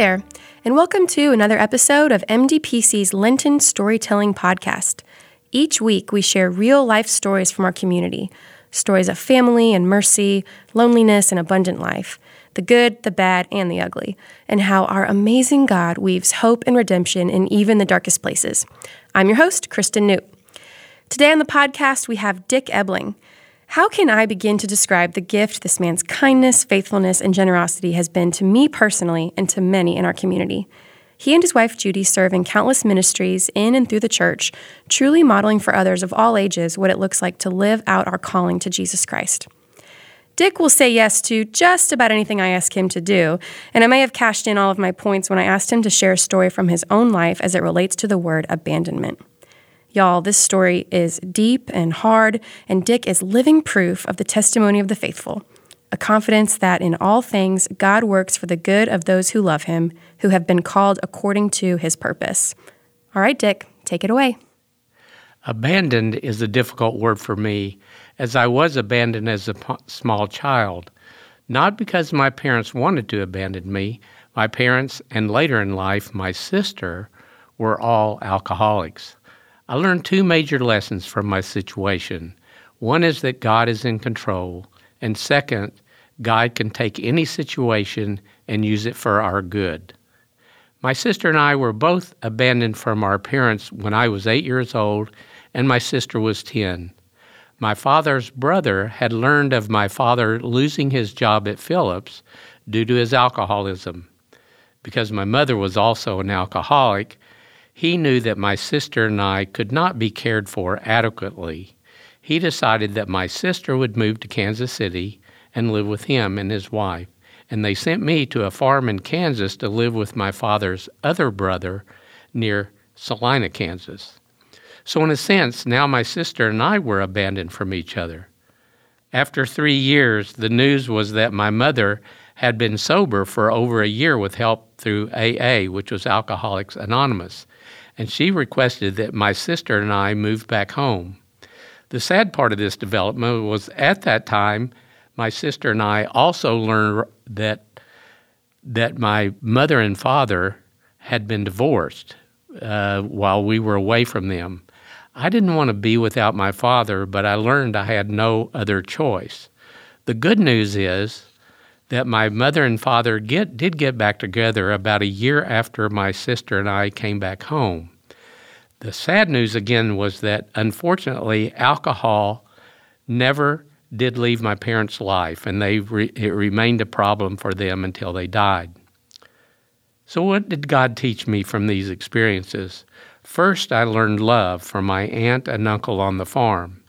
there, and welcome to another episode of MDPC's Lenten Storytelling Podcast. Each week, we share real life stories from our community stories of family and mercy, loneliness and abundant life, the good, the bad, and the ugly, and how our amazing God weaves hope and redemption in even the darkest places. I'm your host, Kristen Newt. Today on the podcast, we have Dick Ebling. How can I begin to describe the gift this man's kindness, faithfulness, and generosity has been to me personally and to many in our community? He and his wife Judy serve in countless ministries in and through the church, truly modeling for others of all ages what it looks like to live out our calling to Jesus Christ. Dick will say yes to just about anything I ask him to do, and I may have cashed in all of my points when I asked him to share a story from his own life as it relates to the word abandonment. Y'all, this story is deep and hard, and Dick is living proof of the testimony of the faithful a confidence that in all things God works for the good of those who love him, who have been called according to his purpose. All right, Dick, take it away. Abandoned is a difficult word for me, as I was abandoned as a p- small child. Not because my parents wanted to abandon me, my parents and later in life my sister were all alcoholics. I learned two major lessons from my situation. One is that God is in control, and second, God can take any situation and use it for our good. My sister and I were both abandoned from our parents when I was eight years old and my sister was 10. My father's brother had learned of my father losing his job at Phillips due to his alcoholism. Because my mother was also an alcoholic, he knew that my sister and I could not be cared for adequately. He decided that my sister would move to Kansas City and live with him and his wife, and they sent me to a farm in Kansas to live with my father's other brother near Salina, Kansas. So, in a sense, now my sister and I were abandoned from each other. After three years, the news was that my mother had been sober for over a year with help through AA, which was Alcoholics Anonymous, and she requested that my sister and I move back home. The sad part of this development was at that time, my sister and I also learned that that my mother and father had been divorced uh, while we were away from them. I didn't want to be without my father, but I learned I had no other choice. The good news is that my mother and father get, did get back together about a year after my sister and I came back home. The sad news again was that unfortunately, alcohol never did leave my parents' life, and they re- it remained a problem for them until they died. So, what did God teach me from these experiences? First, I learned love from my aunt and uncle on the farm.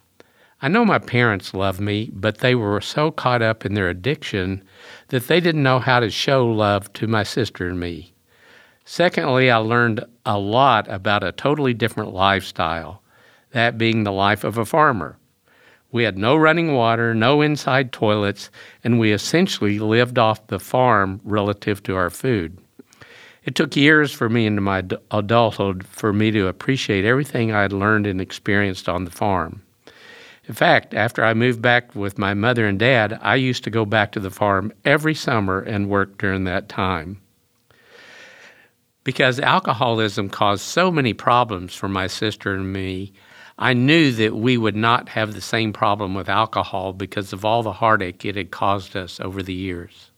I know my parents loved me, but they were so caught up in their addiction that they didn't know how to show love to my sister and me. Secondly, I learned a lot about a totally different lifestyle, that being the life of a farmer. We had no running water, no inside toilets, and we essentially lived off the farm relative to our food. It took years for me into my adulthood for me to appreciate everything I had learned and experienced on the farm. In fact, after I moved back with my mother and dad, I used to go back to the farm every summer and work during that time. Because alcoholism caused so many problems for my sister and me, I knew that we would not have the same problem with alcohol because of all the heartache it had caused us over the years.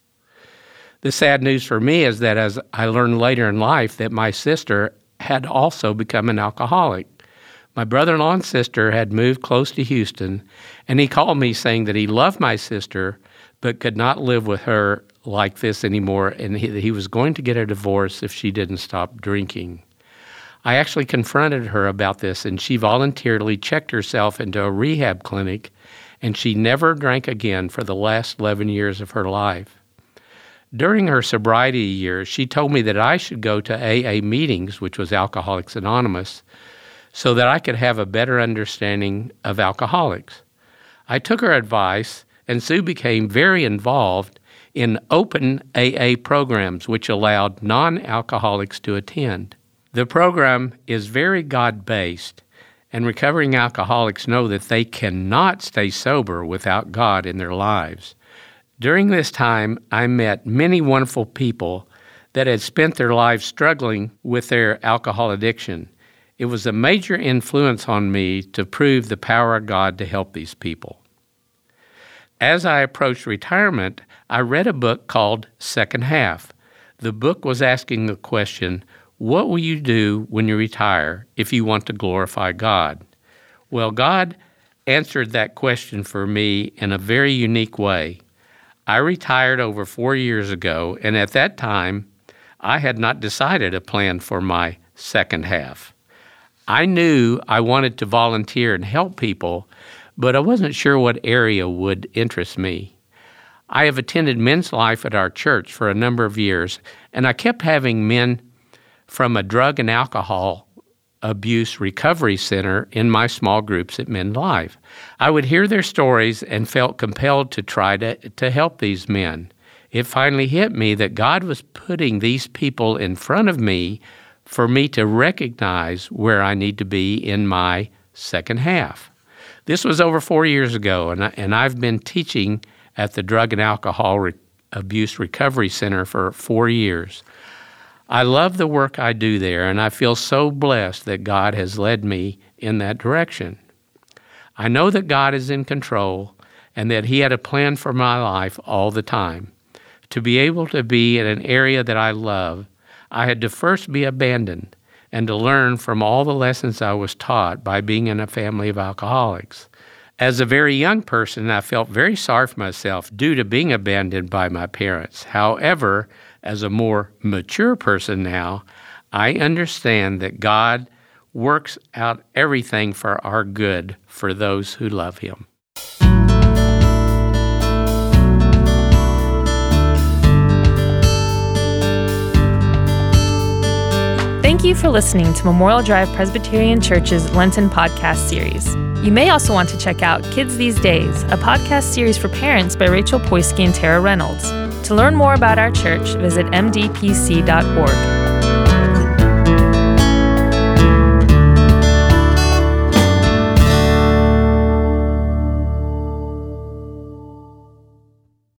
The sad news for me is that as I learned later in life that my sister had also become an alcoholic. My brother in law and sister had moved close to Houston, and he called me saying that he loved my sister but could not live with her like this anymore, and he, he was going to get a divorce if she didn't stop drinking. I actually confronted her about this, and she voluntarily checked herself into a rehab clinic, and she never drank again for the last 11 years of her life. During her sobriety years, she told me that I should go to AA meetings, which was Alcoholics Anonymous, so that I could have a better understanding of alcoholics. I took her advice, and Sue became very involved in open AA programs, which allowed non alcoholics to attend. The program is very God based, and recovering alcoholics know that they cannot stay sober without God in their lives. During this time, I met many wonderful people that had spent their lives struggling with their alcohol addiction. It was a major influence on me to prove the power of God to help these people. As I approached retirement, I read a book called Second Half. The book was asking the question, What will you do when you retire if you want to glorify God? Well, God answered that question for me in a very unique way. I retired over four years ago, and at that time, I had not decided a plan for my second half. I knew I wanted to volunteer and help people, but I wasn't sure what area would interest me. I have attended men's life at our church for a number of years, and I kept having men from a drug and alcohol abuse recovery center in my small groups at Men's Life. I would hear their stories and felt compelled to try to, to help these men. It finally hit me that God was putting these people in front of me for me to recognize where I need to be in my second half. This was over four years ago, and, I, and I've been teaching at the Drug and Alcohol Re- Abuse Recovery Center for four years. I love the work I do there, and I feel so blessed that God has led me in that direction. I know that God is in control and that He had a plan for my life all the time. To be able to be in an area that I love, I had to first be abandoned and to learn from all the lessons I was taught by being in a family of alcoholics. As a very young person, I felt very sorry for myself due to being abandoned by my parents. However, as a more mature person now, I understand that God works out everything for our good for those who love Him. Thank you for listening to Memorial Drive Presbyterian Church's Lenten podcast series. You may also want to check out Kids These Days, a podcast series for parents by Rachel Poisky and Tara Reynolds. To learn more about our church, visit mdpc.org.